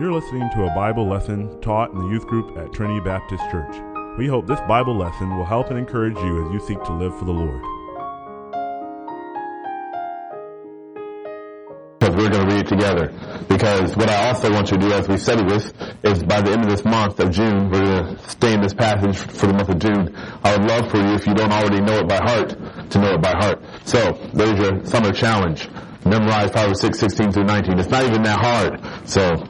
You're listening to a Bible lesson taught in the youth group at Trinity Baptist Church. We hope this Bible lesson will help and encourage you as you seek to live for the Lord. Because we're going to read it together. Because what I also want you to do as we study this is by the end of this month of June, we're going to stay in this passage for the month of June. I would love for you, if you don't already know it by heart, to know it by heart. So, there's your summer challenge. Memorize Proverbs 6, 16 through 19. It's not even that hard. So,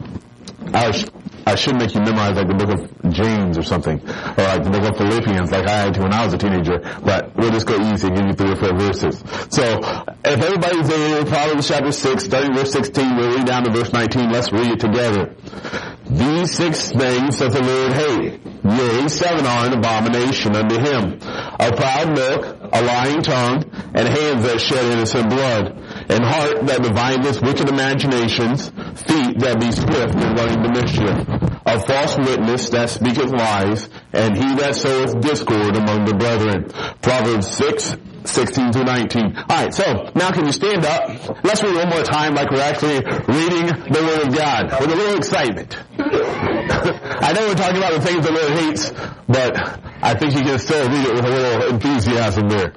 I, sh- I should make you memorize like the book of James or something, or like the book of Philippians, like I had to when I was a teenager. But we'll just go easy and give you three or four verses. So, if everybody's there, Proverbs chapter six, starting verse sixteen, we'll read down to verse nineteen. Let's read it together. These six things doth the Lord hate. Yea, seven are an abomination unto him. A proud look, a lying tongue, and hands that shed innocent blood, and heart that divineth wicked imaginations, feet that be swift in running to mischief, a false witness that speaketh lies, and he that soweth discord among the brethren. Proverbs 6, 16 to 19. Alright, so now can you stand up? Let's read one more time like we're actually reading the Word of God with a little excitement. I know we're talking about the things the Lord hates, but I think you can still read it with a little enthusiasm there.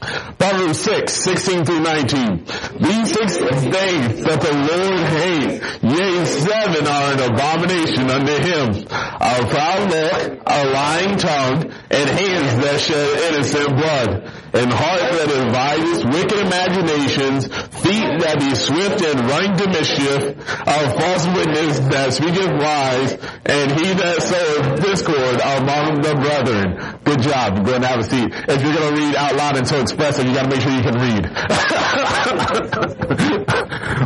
Proverbs 6, 16 through 19. These six things that the Lord hates, yea, seven are an abomination unto him. A proud look, a lying tongue, and hands that shed innocent blood, and heart that advises wicked imaginations, feet that be swift in running to mischief, a false witness that speaketh lies, and he that soweth discord among the brethren. Good job. Go and have a seat. If you're going to read out loud and so expressive, you got to make sure you can read.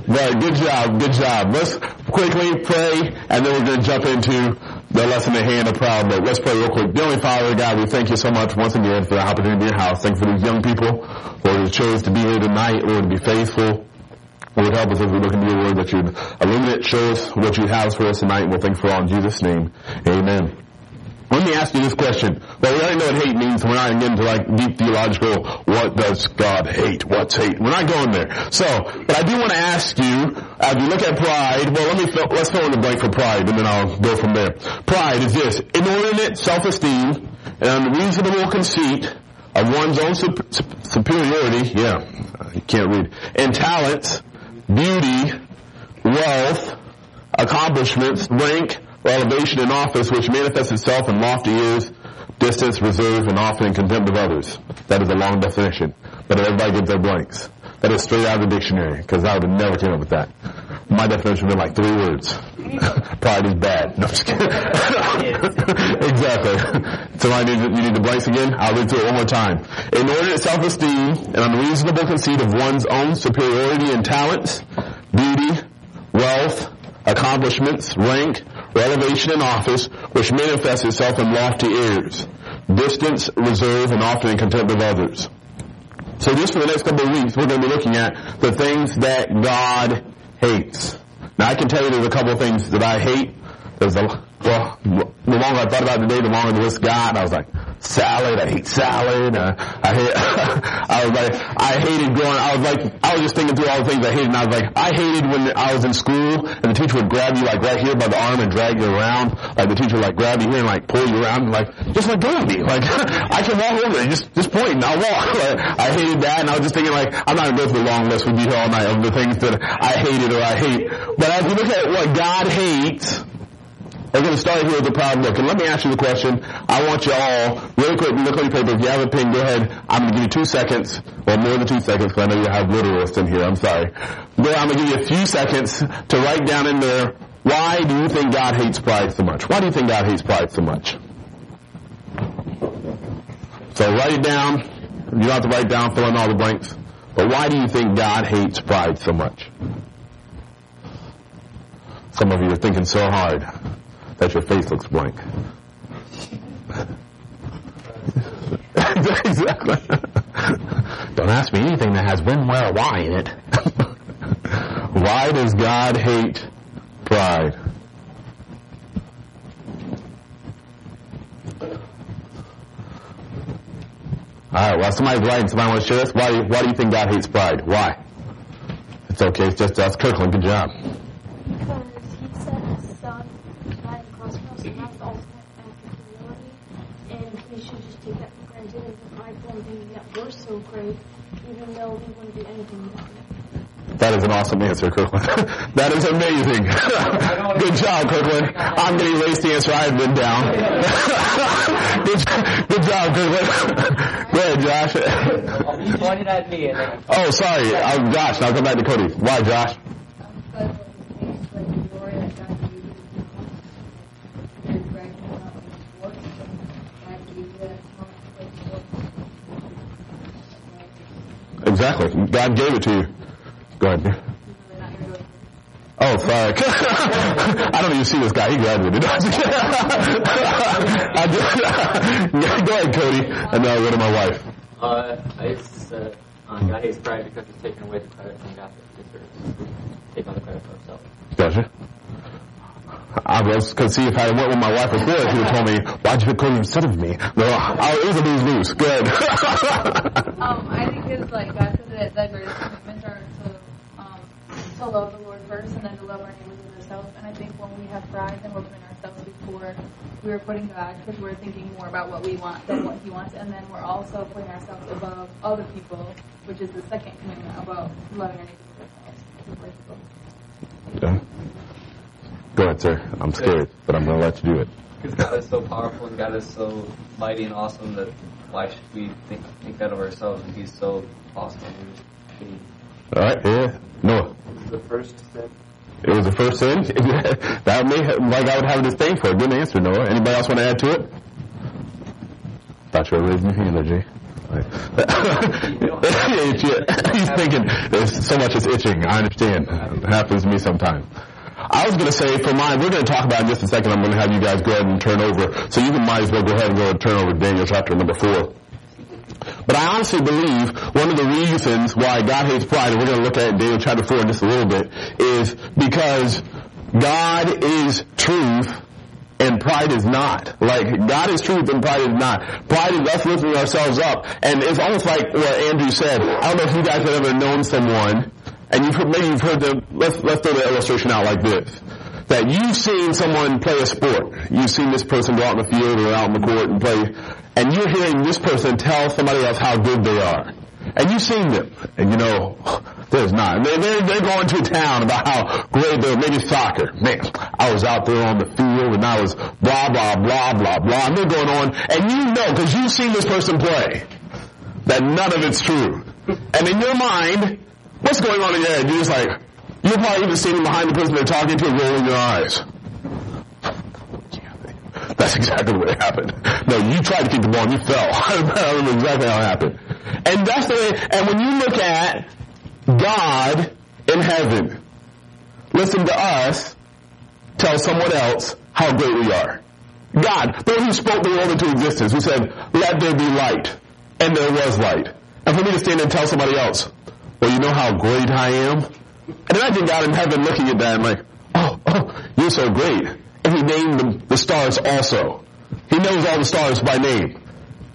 but good job, good job. Let's quickly pray, and then we're going to jump into the lesson at hand of proud. Let's pray real quick. Dearly Father, God, we thank you so much once again for the opportunity to be in your house. Thank you for these young people, Lord, who chose to be here tonight, Lord, to be faithful. Lord, help us as we look into your word that you'd illuminate, show us what you have for us tonight, and we'll thank you for all in Jesus' name. Amen. Let me ask you this question. Well, we already know what hate means, we're not going into like deep theological, what does God hate? What's hate? We're not going there. So, but I do want to ask you, as you look at pride, well, let me fill, let's fill in the blank for pride, and then I'll go from there. Pride is this, inordinate self-esteem and unreasonable conceit of one's own sup- superiority, yeah, you can't read, and talents, beauty, wealth, accomplishments, rank, or elevation in office which manifests itself in lofty ears, distance, reserve, and often in contempt of others. That is a long definition. But everybody gets their blanks. That is straight out of the dictionary, because I would have never came up with that. My definition would be like three words. Pride is bad. No, I'm just kidding. exactly. So I need, you need the blanks again? I'll read through it one more time. Inordinate self-esteem and unreasonable conceit of one's own superiority in talents, beauty, wealth, accomplishments, rank, elevation in office, which manifests itself in lofty airs, distance, reserve, and often in contempt of others. So just for the next couple of weeks, we're going to be looking at the things that God hates. Now I can tell you there's a couple of things that I hate. There's a, well, the longer I thought about it day, the longer the list got. And I was like, salad, I hate salad. Uh, I hate, I was like, I hated going, I was like, I was just thinking through all the things I hated and I was like, I hated when I was in school and the teacher would grab you like right here by the arm and drag you around. Like the teacher would like grab you here and like pull you around and like, just like go with me. Like, I can walk over there, just, just point and I'll walk. Like, I hated that and I was just thinking like, I'm not gonna go through the long list, we'd be here all night of the things that I hated or I hate. But as you look at what God hates, we're going to start here with a proud look. And let me ask you the question. I want you all, really quick, look on your paper. If you have a pen, go ahead. I'm going to give you two seconds, or more than two seconds, because I know you have literalists in here. I'm sorry. But I'm going to give you a few seconds to write down in there, why do you think God hates pride so much? Why do you think God hates pride so much? So write it down. You don't have to write down, fill in all the blanks. But why do you think God hates pride so much? Some of you are thinking so hard that your face looks blank. exactly. Don't ask me anything that has when, where, why in it. why does God hate pride? Alright, well somebody's writing, somebody want to share this? Why why do you think God hates pride? Why? It's okay, it's just us. Kirkland, good job. take that for granted and thinking that we're so great, even though we wouldn't be anything without it. That is an awesome answer, Kirkland. that is amazing. good job, Kirkland. I'm going to erase the answer I've been down. good, good job, Kirkland. Go ahead, Josh. Oh, sorry. I'm Josh. I'll come back to Cody. Why, Josh? Exactly. God gave it to you. Go ahead. Really not your really Oh, sorry. I don't even see this guy. He graduated. I just, go ahead, Cody, and then I'll go to my wife. uh, it's uh, uh, God hates pride because he's taking away the credit from God that deserves. Take on the credit for himself. Gotcha. I was to see if I went with my wife before, she would have told me, why'd you Cody instead of me? No, I, it was a lose-lose. Go ahead. Um, I think it's like God said that the greatest commandments are to um, to love the Lord first and then to love our neighbors as ourselves. And I think when we have pride, then we're putting ourselves before we are putting God because we're thinking more about what we want than what He wants, and then we're also putting ourselves above other people, which is the second commandment about loving our neighbors as ourselves. It's a verse. Okay. Go ahead, sir. I'm scared, but I'm going to let you do it. Because God is so powerful and God is so mighty and awesome that why should we think, think that of ourselves and He's so awesome? We just All right, yeah. Noah. This is the first step. It was the first sin. that may have, like I would have this thing for it. Good answer, Noah. Anybody else want to add to it? Thought you were raising your hand there, Jay. Itch it. He's thinking there's so much is itching. I understand. It happens to me sometimes. I was going to say for mine, we're going to talk about in just a second. I'm going to have you guys go ahead and turn over. So you can might as well go ahead and go and turn over to Daniel chapter number four. But I honestly believe one of the reasons why God hates pride, and we're going to look at Daniel chapter 4 in just a little bit, is because God is truth and pride is not. Like, God is truth and pride is not. Pride is us lifting ourselves up. And it's almost like what Andrew said. I don't know if you guys have ever known someone, and you've heard, maybe you've heard them, let's, let's throw the illustration out like this. That you've seen someone play a sport. You've seen this person go out in the field or out in the court and play, and you're hearing this person tell somebody else how good they are. And you've seen them, and you know, there's not. They're, they're, they're going to town about how great they're, maybe soccer. Man, I was out there on the field and I was blah, blah, blah, blah, blah. And they're going on, and you know, because you've seen this person play, that none of it's true. And in your mind, what's going on in your head? You're just like, you're probably even sitting behind the person they're talking to rolling your eyes. That's exactly what happened. No, you tried to kick the ball and you fell. I remember exactly how it happened. And that's the way, and when you look at God in heaven, listen to us tell someone else how great we are. God, the one who spoke the world into existence, who said, let there be light. And there was light. And for me to stand and tell somebody else, well, you know how great I am? And imagine God in heaven looking at that and like, oh, oh, you're so great. And he named the, the stars also. He knows all the stars by name.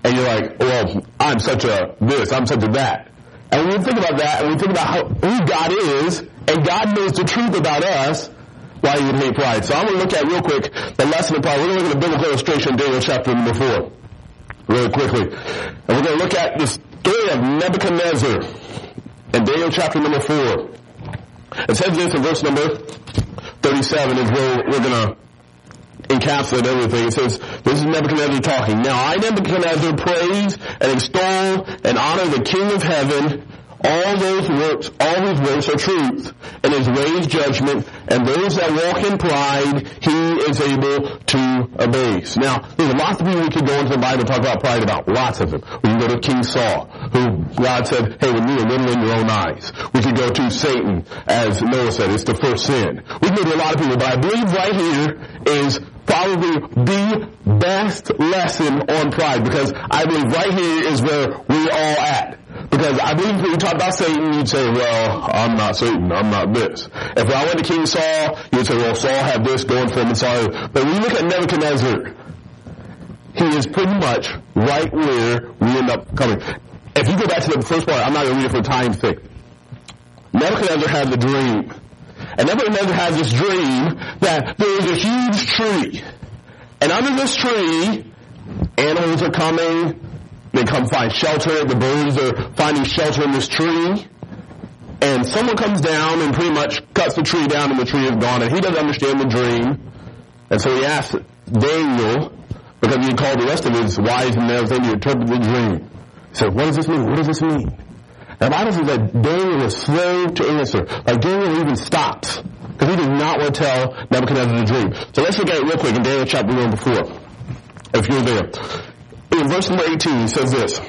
And you're like, well, I'm such a this, I'm such a that. And when we think about that, and we think about how, who God is, and God knows the truth about us, why you would hate pride. So I'm going to look at real quick the lesson of pride. We're going to look at a biblical illustration in Daniel chapter number 4. Really quickly. And we're going to look at the story of Nebuchadnezzar in Daniel chapter number 4. It says this in verse number 37 is where we're going to encapsulate everything. It says, this is Nebuchadnezzar talking. Now I, Nebuchadnezzar, praise and extol and honor the King of heaven. All those works, all his works are truth, and his ways judgment, and those that walk in pride, he is able to abase. Now, there's lots of people we could go into the Bible and talk about pride about, lots of them. We can go to King Saul, who God said, hey, when you are little in your own eyes. We could go to Satan, as Noah said, it's the first sin. We can go to a lot of people, but I believe right here is probably the best lesson on pride because I believe right here is where we all at. Because I believe when you talk about Satan, you'd say, well, I'm not Satan, I'm not this. If I went to King Saul, you'd say, well, Saul had this going for him and Saul. But when you look at Nebuchadnezzar, he is pretty much right where we end up coming. If you go back to the first part, I'm not going to read it for time's sake. Nebuchadnezzar had the dream. And Nebuchadnezzar has this dream that there is a huge tree. And under this tree, animals are coming, They come find shelter. The birds are finding shelter in this tree. And someone comes down and pretty much cuts the tree down and the tree is gone. And he doesn't understand the dream. And so he asks Daniel, because he called the rest of his wise men everything to interpret the dream. He said, what does this mean? What does this mean? And the Bible says that Daniel was slow to answer. Like Daniel even stops. Because he did not want to tell Nebuchadnezzar the dream. So let's look at it real quick in Daniel chapter number 4. If you're there. In verse number 18, he says this.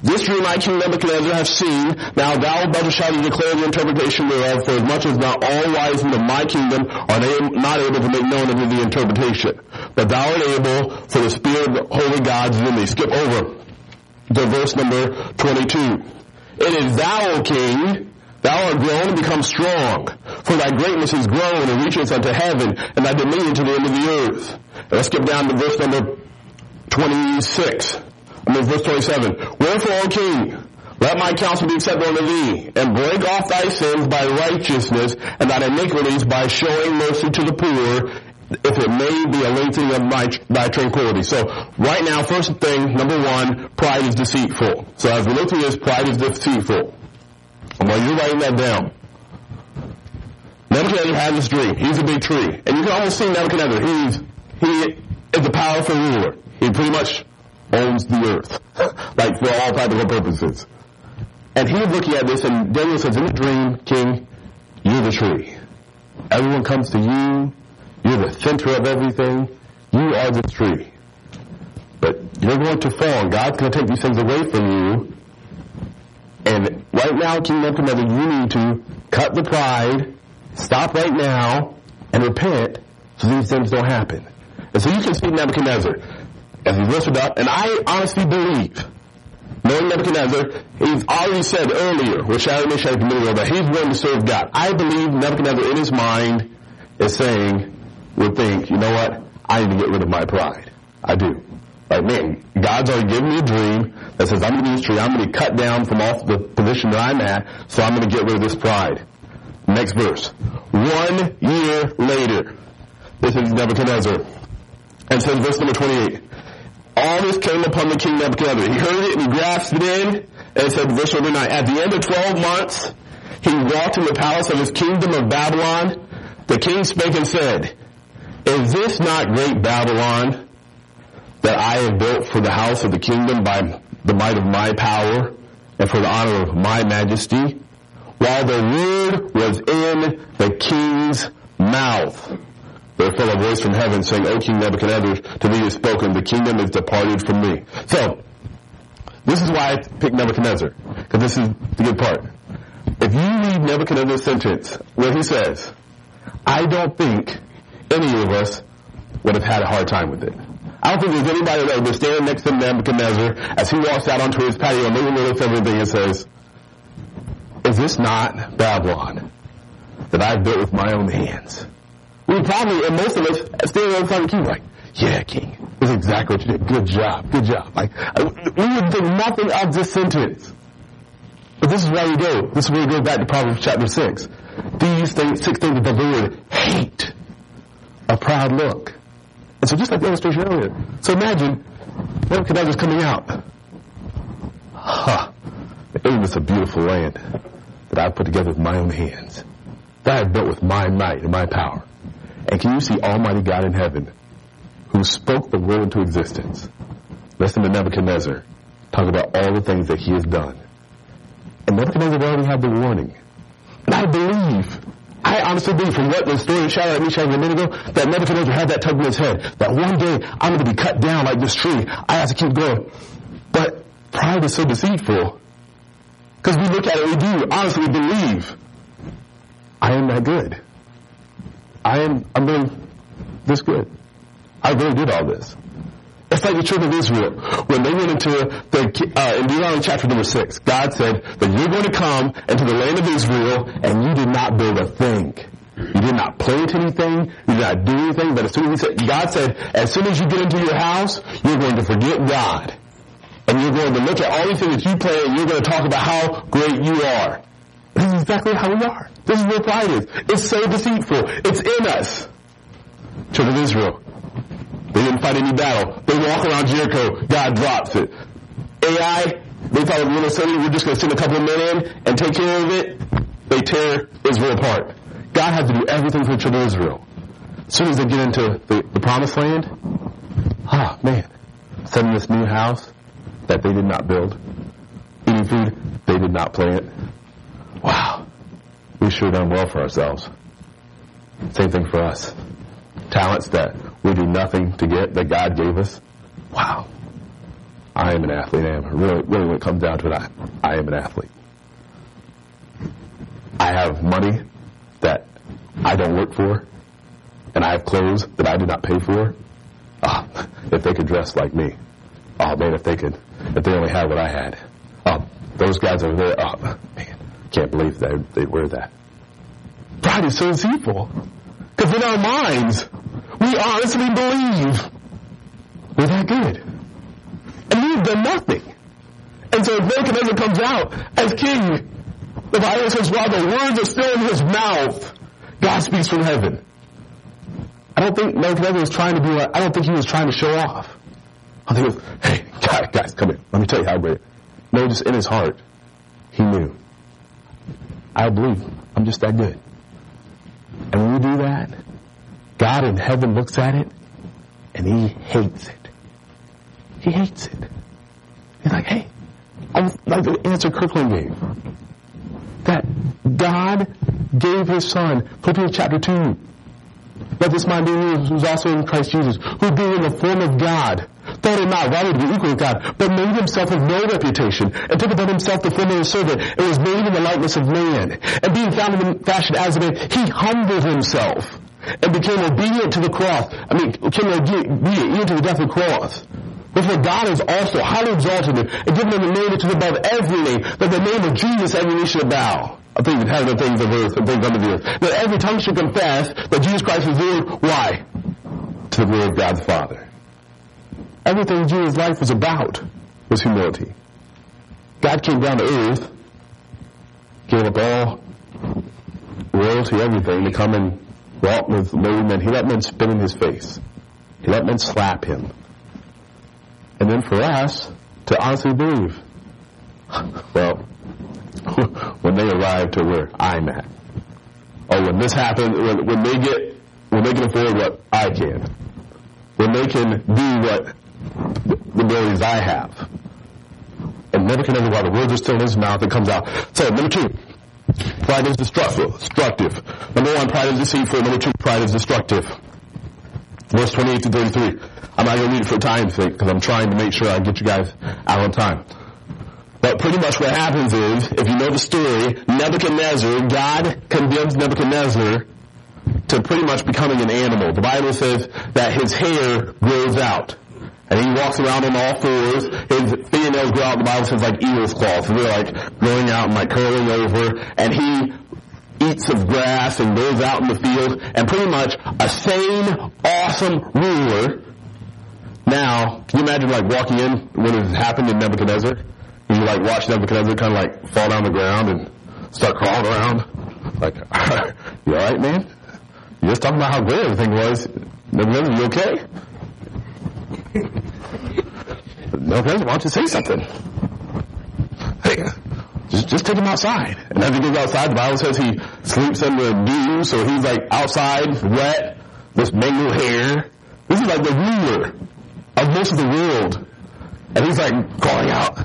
This dream I, King Nebuchadnezzar, have seen. Now thou, Belteshazzar, declare the interpretation thereof, for as much as not all wise men of my kingdom are not able to make known unto the interpretation. But thou art able, for the spirit of the holy gods is in thee. Skip over to verse number 22. It is thou, O king, thou art grown and become strong, for thy greatness is grown and reaches unto heaven, and thy dominion to the end of the earth. Let's skip down to verse number 26. I mean, verse 27. Wherefore, O king, let my counsel be accepted unto thee, and break off thy sins by righteousness, and thy iniquities by showing mercy to the poor, if it may be a lengthening of my, thy tranquility. So, right now, first thing, number one, pride is deceitful. So as we look through this, pride is deceitful. And while you're writing that down, Nebuchadnezzar had this dream. He's a big tree. And you can almost see Nebuchadnezzar. He's, he is a powerful ruler. He pretty much owns the earth, like for all practical purposes. And he's looking at this, and Daniel says, in the dream, king, you're the tree. Everyone comes to you. You're the center of everything. You are the tree. But you're going to fall, and God's going to take these things away from you. And right now, King Nebuchadnezzar, you need to cut the pride, stop right now, and repent so these things don't happen. And so you can see Nebuchadnezzar as he lifted up, and I honestly believe, knowing Nebuchadnezzar, he's already said earlier with Shadrach, Meshach, and Abednego that he's willing to serve God. I believe Nebuchadnezzar in his mind is saying, would think, you know what, I need to get rid of my pride. I do. Like, man, God's already given me a dream that says I'm going to be this tree, I'm going to be cut down from off the position that I'm at, so I'm going to get rid of this pride. Next verse. One year later, this is Nebuchadnezzar. And says verse number 28 all this came upon the king Nebuchadnezzar. He heard it and he grasped it in. And said, verse number 9, at the end of 12 months, he walked in the palace of his kingdom of Babylon. The king spake and said, is this not great Babylon that I have built for the house of the kingdom by the might of my power and for the honor of my majesty? While the word was in the king's mouth. There fell a voice from heaven saying, O King Nebuchadnezzar, to thee is spoken, the kingdom is departed from me. So, this is why I picked Nebuchadnezzar, because this is the good part. If you read Nebuchadnezzar's sentence, where he says, I don't think any of us would have had a hard time with it. I don't think there's anybody that would stand next to Nebuchadnezzar as he walks out onto his patio and looks at everything and says, is this not Babylon that I've built with my own hands? We probably, and most of us, standing on the king, like, yeah, king, this is exactly what you did. Good job, good job. Like, we would think nothing of this sentence. But this is where we go. This is where we go back to Proverbs chapter 6. These things, six things that the Lord hate. A proud look. And so just like the illustration earlier. So imagine Nebuchadnezzar's coming out. Huh. Isn't a beautiful land that I put together with my own hands? That I built with my might and my power. And can you see Almighty God in heaven who spoke the world into existence? Listen to Nebuchadnezzar talk about all the things that he has done. And Nebuchadnezzar already had the warning. And I believe, I honestly believe from what the story me shouted a minute ago, that Nebuchadnezzar had that tug in his head, that one day I'm going to be cut down like this tree. I have to keep going. But pride is so deceitful. Because we look at it, we do honestly believe, I am that good. I am, I'm really this good. I really did all this. It's like the children of Israel. When they went into the, uh, in Deuteronomy chapter number six, God said that you're going to come into the land of Israel and you did not build a thing. You did not plant anything. You did not do anything. But as soon as he said, God said, as soon as you get into your house, you're going to forget God. And you're going to look at all these things that you plant and you're going to talk about how great you are. This is exactly how we are. This is where pride is. It's so deceitful. It's in us. Children of Israel, They didn't fight any battle. They walk around Jericho. God drops it. Ai, they thought a little city, we're just going to send a couple of men in and take care of it. They tear Israel apart. God had to do everything for the children of Israel. As soon as they get into the, the promised land, ah, man, sending this new house that they did not build, eating food they did not plant. Wow, we sure done well for ourselves. Same thing for us. Talents that we do nothing to get that God gave us. Wow. I am an athlete. I am. Really, really when it comes down to it, I, I am an athlete. I have money that I don't work for, and I have clothes that I do not pay for. Oh, if they could dress like me. Oh man, if they could, if they only had what I had. Oh, those guys over there, oh man, can't believe they, they wear that. Pride is so deceitful. Because in our minds, we honestly believe we're that good. And we've done nothing. And so if Nebuchadnezzar comes out as king, the Bible says while the words are still in his mouth, God speaks from heaven. I don't think Nebuchadnezzar was trying to be like, I don't think he was trying to show off. I think it was, hey, guys, come here. Let me tell you how great. No, just in his heart, he knew. I believe I'm just that good. And when we do that, God in heaven looks at it and he hates it. He hates it. He's like, hey, I'm like the answer Kirkland gave. That God gave his son, Philippians chapter 2. Let this mind be in you who was also in Christ Jesus, who being in the form of God, thought it not robbery to be equal with God, but made himself of no reputation, and took upon himself the form of a servant, and was made in the likeness of man. And being found in the fashion as a man, he humbled himself, and became obedient to the cross. I mean, became obedient even to the death of the cross. Therefore God has also highly exalted him, and given him a name which is above every name, that the name of Jesus every knee should bow. I think it has the things of earth and things under the earth. That every tongue should confess that Jesus Christ is Lord. Why? To the glory of God the Father. Everything Jesus' life was about was humility. God came down to earth, gave up all royalty, everything, to come and walk with lowly men. He let men spit in his face. He let men slap him. And then for us to honestly believe, well, when they arrive to where I'm at, oh, when this happens, when, when they get, when they can afford what I can, when they can do what the abilities I have, and Nebuchadnezzar, while the words are still in his mouth, it comes out. So, number two, pride is destructive. destructive. Number one, pride is deceitful. Number two, pride is destructive. Verse 28 to 33. I'm not going to read it for time's sake because I'm trying to make sure I get you guys out on time. But pretty much what happens is, if you know the story, Nebuchadnezzar, God condemns Nebuchadnezzar to pretty much becoming an animal. The Bible says that his hair grows out. And he walks around on all fours. His fingernails grow out, the Bible says, like eagle's claws. So they're like growing out and like curling over. And he eats of grass and goes out in the field. And pretty much a sane, awesome ruler. Now, can you imagine like walking in when it happened in Nebuchadnezzar? You like watch Nebuchadnezzar kind of like fall down the ground and start crawling around. Like, you alright man? You're just talking about how great everything was. Nebuchadnezzar, you okay? Nebuchadnezzar, why don't you say something? Hey, uh, just, just take him outside. And as he goes outside, the Bible says he sleeps in the dew, so he's like outside, wet, with mangled hair. This is like the ruler of most of the world. And he's like crawling out.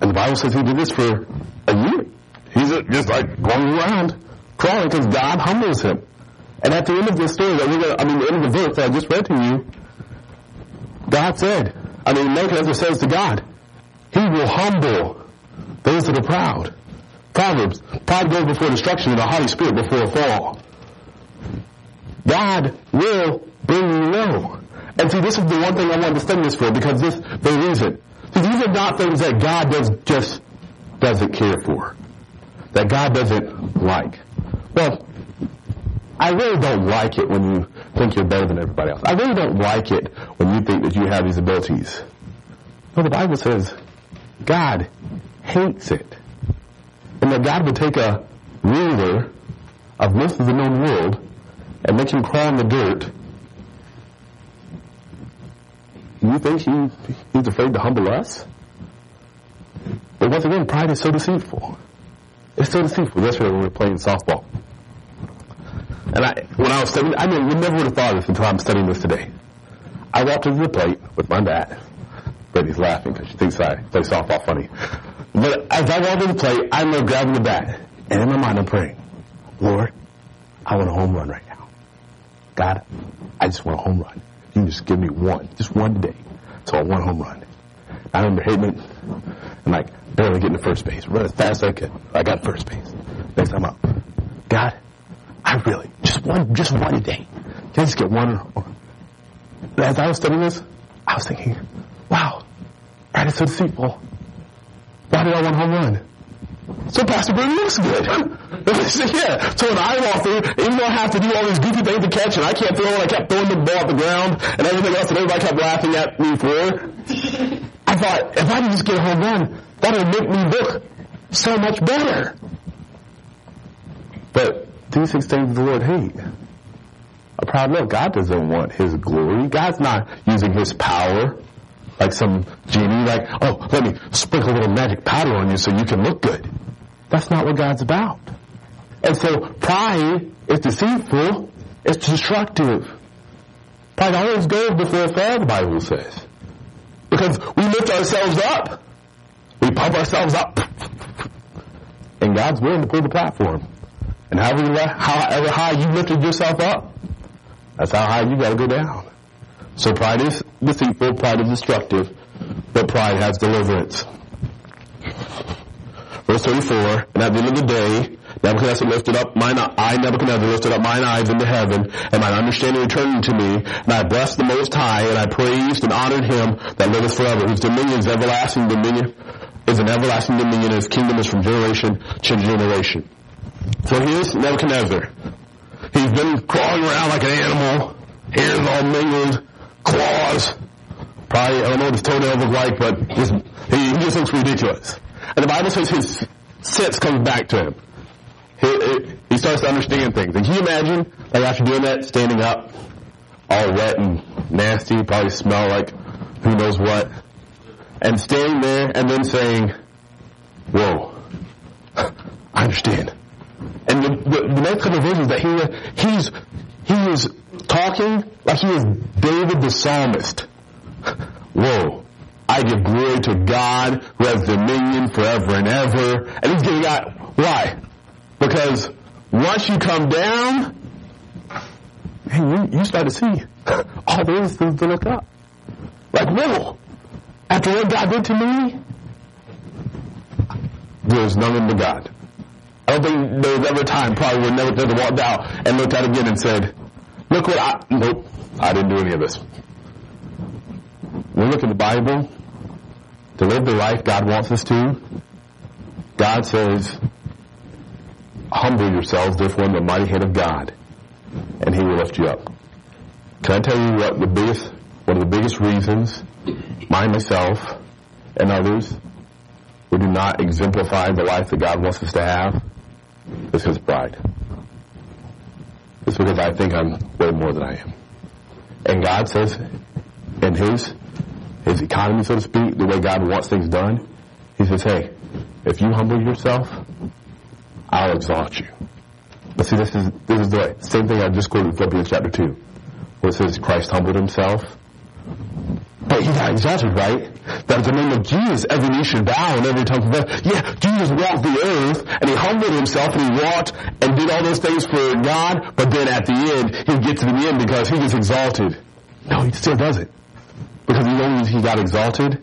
And the Bible says he did this for a year. He's uh, just like going around crawling because God humbles him. And at the end of this story that we're gonna, I mean, the end of the verse that I just read to you, God said, I mean, Nebuchadnezzar says to God, He will humble those that are proud. Proverbs, pride goes before destruction and a haughty spirit before a fall. God will bring you low. And see, this is the one thing I wanted to study this for because this, the reason. See, these are not things that God does just doesn't care for. That God doesn't like. Well, I really don't like it when you think you're better than everybody else. I really don't like it when you think that you have these abilities. No, the Bible says God hates it. And that God would take a ruler of most of the known world and make him crawl in the dirt you think he, he's afraid to humble us? But once again, pride is so deceitful. It's so deceitful. Yesterday when we were playing softball. And I, when I was studying, I mean, we never would have thought of this until I'm studying this today. I walked to the plate with my bat. Brady's laughing because she thinks I play softball funny. But as I walked to the plate, I'm grabbing the bat. And in my mind, I'm praying, Lord, I want a home run right now. God, I just want a home run. You just give me one, just one today. So I want a home run. I remember hitting it and like barely getting to first base. Run as fast as I could. I got first base. Next time up. God, I really, just one, just one day. Can I just get one? As I was studying this, I was thinking, wow, right, it's so deceitful. Why did I want home run? So Pastor Bernie looks good. yeah. So when I walk through, even though I have to do all these goofy things to catch, and I can't throw, and I kept throwing the ball at the ground, and everything else that everybody kept laughing at me for, I thought, if I can just get a home run, that'll make me look so much better. These six things the Lord hate. A proud look. God doesn't want His glory. God's not using His power like some genie, like, oh, let me sprinkle a little magic powder on you so you can look good. That's not what God's about. And so pride is deceitful, it's destructive. Pride always goes before a fall, the Bible says. Because we lift ourselves up. We pump ourselves up. And God's willing to pull the platform. And however, however high you lifted yourself up, that's how high you gotta go down. So pride is deceitful, pride is destructive, but pride has deliverance. Verse 34, and at the end of the day, Nebuchadnezzar lifted up mine, I, Nebuchadnezzar, lifted up mine eyes into heaven, and mine understanding returned to me, and I blessed the Most High, and I praised and honored him that liveth forever, whose dominion is everlasting dominion, is an everlasting dominion, and his kingdom is from generation to generation. So here's Nebuchadnezzar. He's been crawling around like an animal, hairs all mingled, claws. Probably, I don't know what his toenails look like, but his, he, he just looks ridiculous. And the Bible says his sense comes back to him. He, he starts to understand things. And can you imagine, like after doing that, standing up, all wet and nasty, probably smell like who knows what, and standing there and then saying, whoa, I understand. And the, next couple of verses that he, he's, he is talking like he is David the psalmist. Whoa. I give glory to God who has dominion forever and ever. And he's getting out. Why? Because once you come down, hey, you, you start to see all there is things to look up. Like, whoa. After what God did to me, there's nothing but God. I don't think there was ever a time probably where Nebuchadnezzar walked out and looked out again and said, look what I, nope, I didn't do any of this. We look at the Bible to live the life God wants us to. God says, humble yourselves, therefore, in the mighty hand of God, and He will lift you up. Can I tell you what the biggest, one of the biggest reasons, my myself, and others, we do not exemplify the life that God wants us to have? Is His pride. It's because I think I'm way more than I am. And God says, in His His economy, so to speak, the way God wants things done, He says, hey, if you humble yourself, I'll exalt you. But see, this is this is the same thing I just quoted in Philippians chapter two, where it says Christ humbled Himself. But he got exalted, right? That at the name of Jesus, every knee should bow and every tongue confess. Yeah, Jesus walked the earth and he humbled himself and he walked and did all those things for God, but then at the end, he'll get to the end because he gets exalted. No, he still doesn't. Because the only he got exalted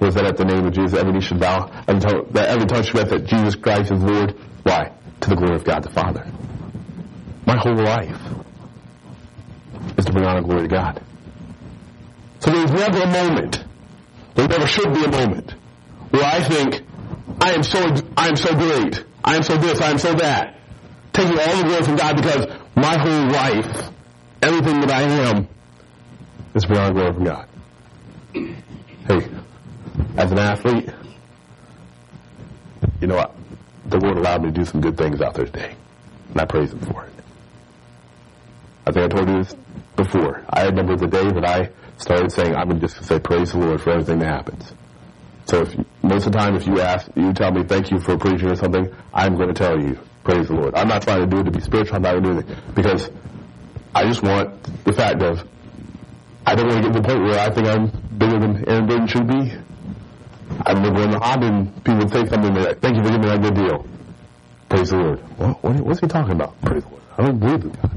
was that at the name of Jesus, every knee should bow and that every tongue should confess that Jesus Christ is Lord. Why? To the glory of God the Father. My whole life is to bring honor and glory to God. So there's never a moment, there never should be a moment, where I think, I am so, I am so great, I am so this, I am so that, taking all the glory from God because my whole life, everything that I am, is beyond glory from God. Hey, as an athlete, you know what? The Lord allowed me to do some good things out there today, and I praise Him for it. I think I told you this before. I remember the day that I started saying, I'm going to just say praise the Lord for everything that happens. So if, most of the time, if you ask, you tell me thank you for preaching or something, I'm going to tell you praise the Lord. I'm not trying to do it to be spiritual. I'm not going to do it because I just want the fact of I don't want to get to the point where I think I'm bigger than Aaron Burton should be. I remember when Ogden people would say something like, "Thank you for giving me that good deal." Praise the Lord. What, what's he talking about? Praise the Lord. I don't believe in God.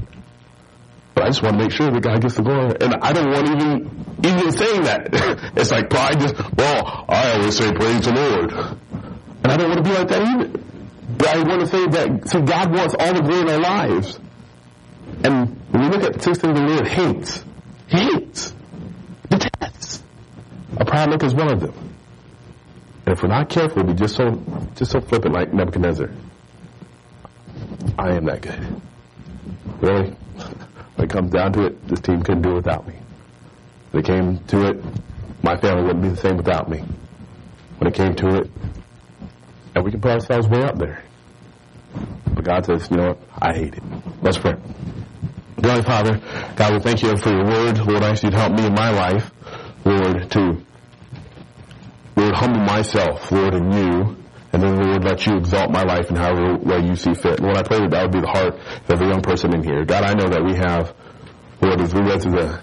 But I just want to make sure that God gets the glory. And I don't want even even saying that. it's like pride just, well, I always say praise the Lord. And I don't want to be like that either. But I want to say that, see, God wants all the glory in our lives. And when we look at six things the Lord hates, hates, detests, a proud look is one of them. And if we're not careful, we'll be just so, just so flippant like Nebuchadnezzar. I am that good. Really? It comes down to it, this team couldn't do it without me. When it came to it, my family wouldn't be the same without me. When it came to it, and we can put ourselves way up there. But God says, you know what? I hate it. Let's pray. Heavenly Father, God, we thank you for your word. Lord, I ask you to help me in my life, Lord, to, Lord, humble myself, Lord, in you, and then, Lord, let you exalt my life in however way you see fit. Lord, I pray that that would be the heart of every young person in here. God, I know that we have, Lord, as we read through the,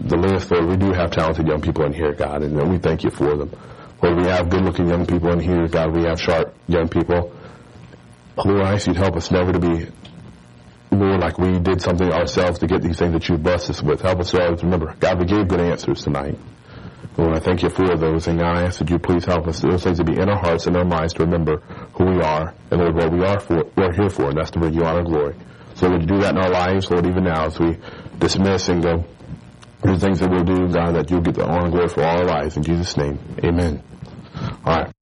the list, Lord, we do have talented young people in here, God, and uh, we thank you for them. Lord, we have good-looking young people in here, God. We have sharp young people. Lord, I ask you to help us never to be, Lord, like we did something ourselves to get these things that you blessed us with. Help us to always remember, God, we gave good answers tonight. Lord, I thank you for those, and I ask that you please help us, those things to be in our hearts and our minds to remember who we are, and Lord, what we are for, we're here for, and that's to bring you honor and glory. So would you do that in our lives, Lord, even now as we dismiss and go through things that we'll do, God, that you'll get the honor and glory for all our lives. In Jesus' name, amen. All right.